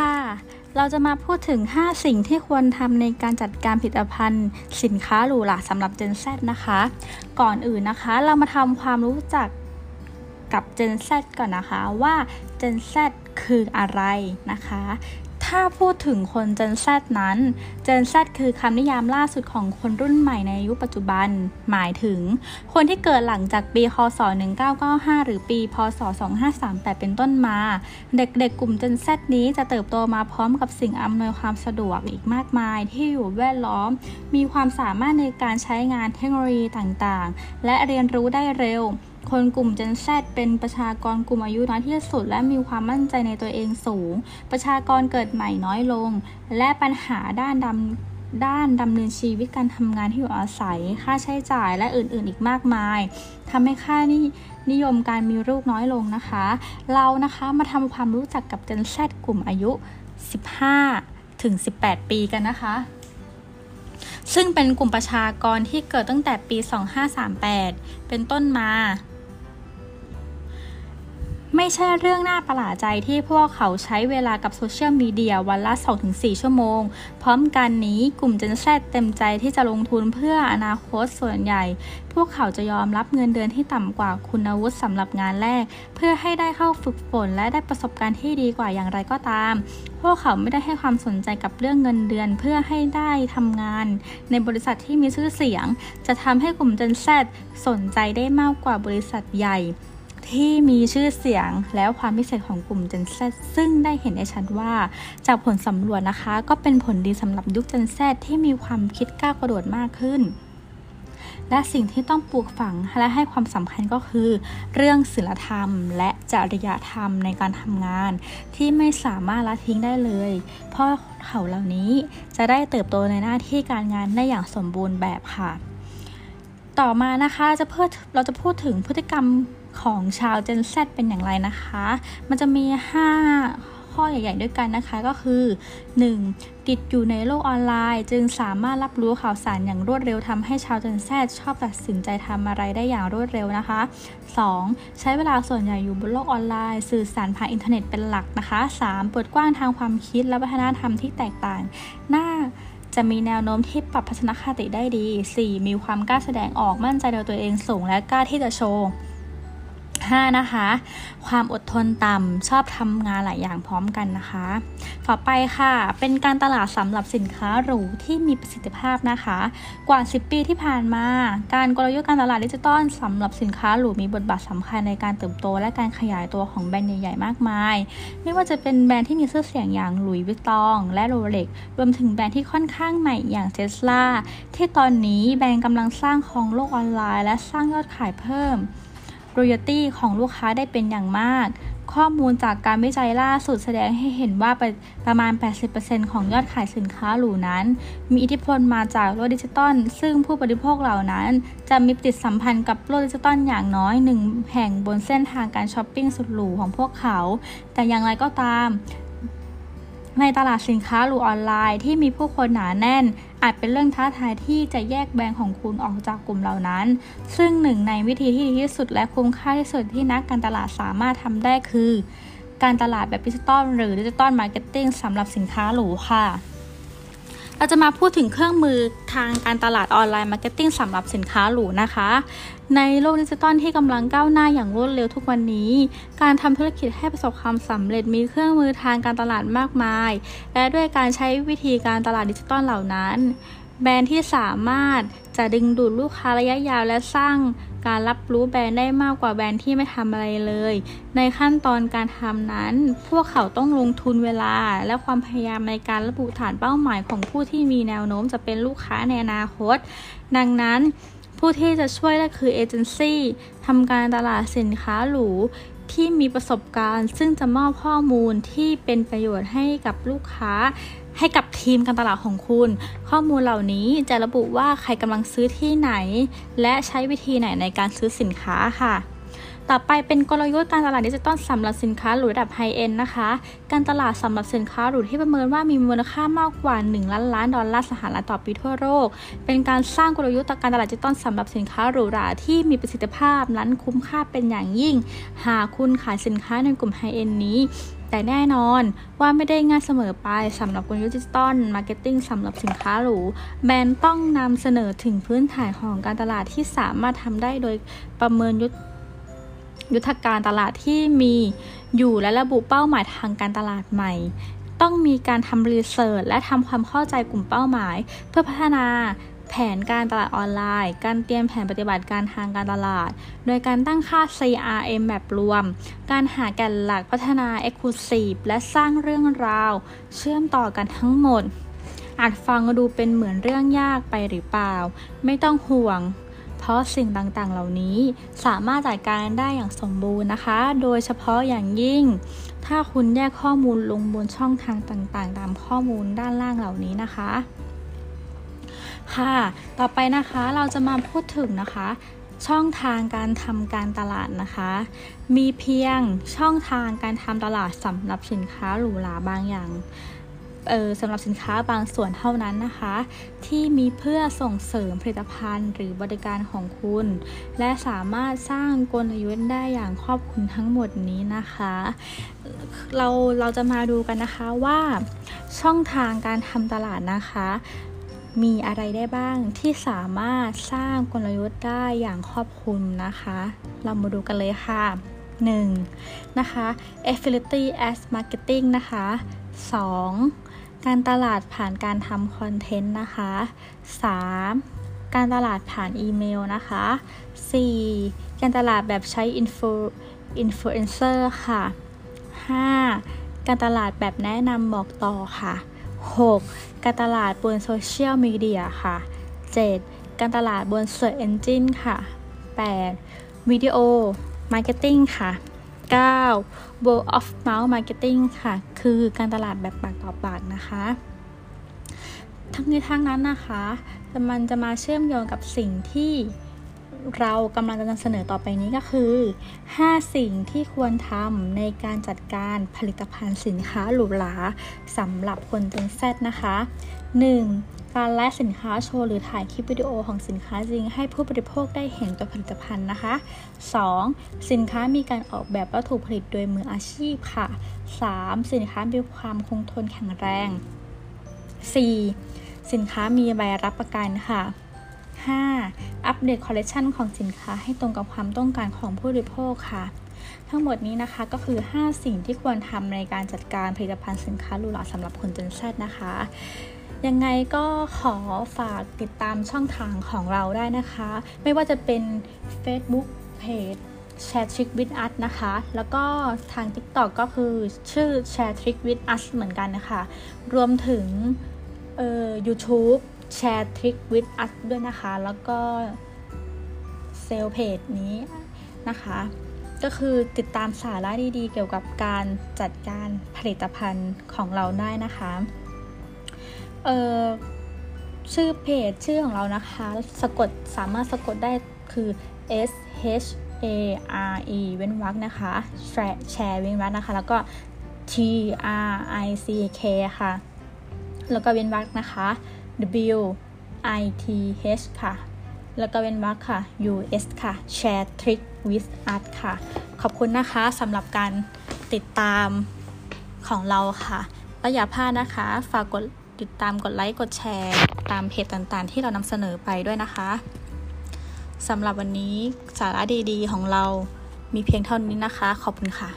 ค่ะ เราจะมาพูดถึง 5 สิ่งที่ควรทำในการจัดการผลิตภัณฑ์ สินค้าหรูหราสำหรับ Gen Z นะคะ ก่อนอื่นนะคะ เรามาทำความรู้จักกับ Gen Z ก่อนนะคะว่า Gen Z คืออะไรนะคะ ถ้าพูดถึงคน Gen Z นั้น Gen Z คือคำนิยามล่าสุดของคนรุ่นใหม่ในยุคปัจจุบัน หมายถึง คนที่เกิดหลังจากปี คศ 1995 หรือปี พศ 2538 เป็นต้นมา เด็กๆ กลุ่ม Gen Z นี้จะเติบโตมาพร้อมกับสิ่งอำนวยความสะดวกอีกมากมายที่อยู่แวดล้อม มีความสามารถในการใช้งานเทคโนโลยีต่างๆ และเรียนรู้ได้เร็ว คนกลุ่ม Gen Z เป็นประชากรกลุ่มอายุน้อยที่สุด และมีความมั่นใจในตัวเองสูง ประชากรเกิดใหม่น้อยลง และปัญหาด้านดำด้านดำเนินชีวิตการทำงานที่อยู่อาศัย ค่าใช้จ่ายและอื่นๆอีกมากมายทำให้ค่านินยมการมีลูกน้อยลงนะคะ เรานะคะมาทำความรู้จักกับ Gen Z กลุ่มอายุ 15 ถึง 18 ปีกันนะคะซึ่งเป็นกลุ่มประชากรที่เกิดตั้งแต่ปี 2538 เป็นต้นมา ไม่ใช่เรื่องน่าประหลาดใจที่พวกเขาใช้เวลากับโซเชียลมีเดียวันละ 2-4 ชั่วโมง พร้อมกันนี้กลุ่ม Gen Z เต็มใจที่จะลงทุนเพื่ออนาคตส่วนใหญ่ พวกเขาจะยอมรับเงินเดือนที่ต่ำกว่าคุณวุฒิสำหรับงานแรก เพื่อให้ได้เข้าฝึกฝนและได้ประสบการณ์ที่ดีกว่าอย่างไรก็ตาม พวกเขาไม่ได้ให้ความสนใจกับเรื่องเงินเดือนเพื่อให้ได้ทำงาน ในบริษัทที่มีชื่อเสียง จะทำให้กลุ่ม Gen Z สนใจได้มากกว่าบริษัทใหญ่ ที่มีชื่อเสียงแล้วความพิเศษของกลุ่ม Gen Z ซึ่งได้เห็นได้ชัดว่า จากผลสำรวจนะคะ ก็เป็นผลดีสำหรับยุค Gen Z ที่มีความคิดก้าวกระโดดมากขึ้น และสิ่งที่ต้องปลูกฝังและให้ความสำคัญก็คือ เรื่องศีลธรรม และจริยธรรมในการทำงาน ที่ไม่สามารถละทิ้งได้เลย เพราะเขาเหล่านี้จะได้เติบโตในหน้าที่การงานได้อย่างสมบูรณ์แบบค่ะ ต่อมานะคะจะเพื่อเราจะพูดถึงพฤติกรรม ของชาว Gen Z เป็นอย่างไรนะคะ มันจะมี 5 ข้อใหญ่ ๆ ด้วยกันนะคะก็คือ 1. ติดอยู่ในโลกออนไลน์ จึงสามารถรับรู้ข่าวสารอย่างรวดเร็วทำให้ชาว Gen Z ชอบตัดสินใจทำอะไรได้อย่างรวดเร็วนะคะ 2. ใช้เวลาส่วนใหญ่อยู่บนโลกออนไลน์ สื่อสารผ่านอินเทอร์เน็ตเป็นหลักนะคะ 3. เปิดกว้างทางความคิดและวัฒนธรรมที่แตกต่างหน่าจะมีแนวโน้มที่ปรับพัฒนคติได้ดี 4. มีความกล้าแสดงออกมั่นใจในตัวเองสูงและกล้าที่จะโชว์ 5 นะคะ ความอดทนต่ำชอบทำงานหลายอย่างพร้อมกันนะคะ ต่อไปค่ะ เป็นการตลาดสำหรับสินค้าหรูที่มีประสิทธิภาพนะคะ กว่า 10 ปีที่ผ่านมา การกลยุทธ์การตลาดดิจิตอลสำหรับสินค้าหรูมีบทบาทสำคัญในการเติบโต และการขยายตัวของแบรนด์ใหญ่ๆมากมาย ไม่ว่าจะเป็นแบรนด์ที่มีชื่อเสียงอย่างหลุยส์วิตตอง และโรเล็กรวมถึงแบรนด์ที่ค่อนข้างใหม่อย่างเทสลาที่ตอนนี้แบรนด์กำลังสร้างครองโลกออนไลน์ และสร้างยอดขายเพิ่ม loyalty ของลูกค้าได้เป็นอย่างมาก ข้อมูลจากการวิจัยล่าสุดแสดงให้เห็นว่าประมาณ 80%ของยอดขายสินค้าหรูนั้น มีอิทธิพลมาจากโลกดิจิตอลซึ่งผู้บริโภคเหล่านั้น จะมีปฏิสัมพันธ์กับโลกดิจิตอลอย่างน้อยหนึ่งแห่งบนเส้นทางการช้อปปิ้งสุดหรูของพวกเขา แต่อย่างไรก็ตามในตลาดสินค้าหรูออนไลน์ที่มีผู้คนหนาแน่น อาจเป็นเรื่องท้าทายที่จะแยกแบรนด์ของคุณออกจากกลุ่มเหล่านั้น ซึ่งหนึ่งในวิธีที่ดีที่สุดและคุ้มค่าที่สุดที่นักการตลาดสามารถทำได้คือ การตลาดแบบดิจิตอลหรือ digital marketing สำหรับสินค้าหรูค่ะ เราจะมาพูดถึงเครื่องมือทางการตลาด online marketing สำหรับสินค้าหรูนะคะ ในโลกดิจิตอลที่กำลังก้าวหน้าอย่างรวดเร็วทุกวันนี้ การทำธุรกิจให้ประสบความสำเร็จมีเครื่องมือทางการตลาดมากมาย และด้วยการใช้วิธีการตลาดดิจิตอลเหล่านั้น แบรนด์ที่สามารถจะดึงดูดลูกค้าระยะยาวและสร้าง การรับรู้แบรนด์ได้มากกว่าแบรนด์ที่ไม่ทำอะไรเลย ในขั้นตอนการทำนั้น พวกเขาต้องลงทุนเวลา และความพยายามในการระบุฐานเป้าหมายของผู้ที่มีแนวโน้มจะเป็นลูกค้าในอนาคต ดังนั้นผู้ที่จะช่วยได้คือเอเจนซี่ทำการตลาดสินค้าหรูที่มีประสบการณ์ ซึ่งจะมอบข้อมูลที่เป็นประโยชน์ให้กับลูกค้า ให้กับทีมการตลาดของคุณ ข้อมูลเหล่านี้จะระบุว่าใครกำลังซื้อที่ไหน และใช้วิธีไหนในการซื้อสินค้าค่ะ ต่อไปเป็นกลยุทธ์การตลาดดิจิตอลสำหรับสินค้าหรูระดับ high-end นะคะ การตลาดสำหรับสินค้าหรูที่ประเมินว่ามีมูลค่ามากกว่า 1 ล้านล้านดอลลาร์สหรัฐต่อปีทั่วโลก เป็นการสร้างกลยุทธ์การตลาดดิจิตอลสำหรับสินค้าหรูหราที่มีประสิทธิภาพนั้นคุ้มค่าเป็นอย่างยิ่ง หากคุณขายสินค้าในกลุ่ม high-end นี้แต่แน่นอนว่าไม่ได้ง่ายเสมอไปสำหรับกลยุทธ์ digital marketing สำหรับสินค้าหรูแบรนด์ต้องนำเสนอถึงพื้นฐานของการตลาดที่สามารถทำได้โดยประเมินยุทธ ยุทธการตลาดที่มีอยู่และระบุเป้าหมายทางการตลาดใหม่ ต้องมีการทำ research และทำความเข้าใจกลุ่มเป้าหมาย เพื่อพัฒนาแผนการตลาดออนไลน์ การเตรียมแผนปฏิบัติการทางการตลาด โดยการตั้งค่า CRM แบบรวม การหาแก่นหลักพัฒนา Exclusive และสร้างเรื่องราว เชื่อมต่อกันทั้งหมด อาจฟังดูเป็นเหมือนเรื่องยากไปหรือเปล่า ไม่ต้องห่วง เพราะสิ่งต่างๆ เหล่านี้สามารถจัดการได้อย่างสมบูรณ์นะคะ โดยเฉพาะอย่างยิ่ง ถ้าคุณแยกข้อมูลลงบนช่องทางต่างๆ ตามข้อมูลด้านล่างเหล่านี้นะคะ ค่ะ ต่อไปนะคะเราจะมาพูดถึงนะคะช่องทางการทำการตลาดนะคะ มีเพียงช่องทางการทำตลาดสำหรับสินค้าหรูหราบางอย่าง สำหรับสินค้าบางส่วนเท่านั้นนะคะ ที่มีเพื่อส่งเสริมผลิตภัณฑ์ หรือบริการของคุณ และสามารถสร้างกลยุทธ์ได้อย่างครอบคลุมทั้งหมดนี้นะคะ เราเราจะมาดูกันนะคะว่า ช่องทางการทำตลาดนะคะ มีอะไรได้บ้างที่สามารถสร้างกลยุทธ์ได้อย่างครอบคลุมนะคะ เรามาดูกันเลยค่ะ 1. นะคะ affiliate marketing นะคะ 2. การตลาดผ่านการทำคอนเทนต์นะคะ 3. การตลาดผ่านอีเมลนะคะ 4. การตลาดแบบใช้อินฟูอินฟลูเอนเซอร์ค่ะ 5. การตลาดแบบแนะนำบอกต่อค่ะ 6. การตลาดบนโซเชียลมีเดียค่ะ 7. การตลาดบน Search Engine ค่ะ 8. video marketing ค่ะ 9. word of mouth marketing ค่ะ คือการตลาดแบบปากต่อปากนะคะ ทั้งนี้ทั้งนั้นนะคะมันจะมาเชื่อมโยงกับสิ่งที่เรากำลังจะนำเสนอต่อไปนี้ก็คือ 5 สิ่งที่ควรทำในการจัดการผลิตภัณฑ์สินค้าหรูหราสำหรับคนเจนแซนะคะ 1. การไลฟ์สินค้าโชว์หรือถ่ายคลิปวิดีโอของสินค้าจริง ให้ผู้บริโภคได้เห็นตัวผลิตภัณฑ์นะคะ 2. สินค้ามีการออกแบบวัตถุผลิตโดยมืออาชีพค่ะ 3. สินค้ามีความคงทนแข็งแรง 4. สินค้ามีใบรับประกันค่ะ 5. อัปเดตคอลเลคชันของสินค้าให้ตรงกับความต้องการของผู้บริโภคค่ะ ทั้งหมดนี้นะคะก็คือ 5 สิ่งที่ควรทำในการจัดการผลิตภัณฑ์สินค้าหรูหราสำหรับคน Gen Z นะคะ ยังไงก็ขอฝากติดตามช่องทางของเราได้นะคะ ไม่ว่าจะเป็น Facebook Page Share Trick With Us นะคะ แล้วก็ทาง TikTok ก็คือชื่อ Share Trick With Us เหมือนกันนะคะ รวมถึงเอ่อ YouTube แชร์ทริควิดอัสด้วยนะคะ แล้วก็เซลเพจนี้นะคะ ก็คือติดตามสาระดีๆ เกี่ยวกับการจัดการผลิตภัณฑ์ของเราได้นะคะ เออชื่อเพจชื่อของเรานะคะ สะกดสามารถสะกดได้คือ S H A R E เว้นวรรคนะคะแชร์เว้นวรรคนะคะ แล้วก็ T R I C K ค่ะ แล้วก็เว้นวรรคนะคะ W I T H ค่ะ แล้วก็เว้นวรรคค่ะ U S ค่ะ Share Trick with Us ค่ะ ขอบคุณนะคะสำหรับการติดตามของเราค่ะ แล้วอย่าพลาดนะคะ ฝากกด ติดตามกดไลค์กดแชร์ตามเพจต่างๆ ที่เรานำเสนอไปด้วยนะคะสำหรับวันนี้สาระดีๆ ของเรามีเพียงเท่านี้นะคะ ขอบคุณค่ะ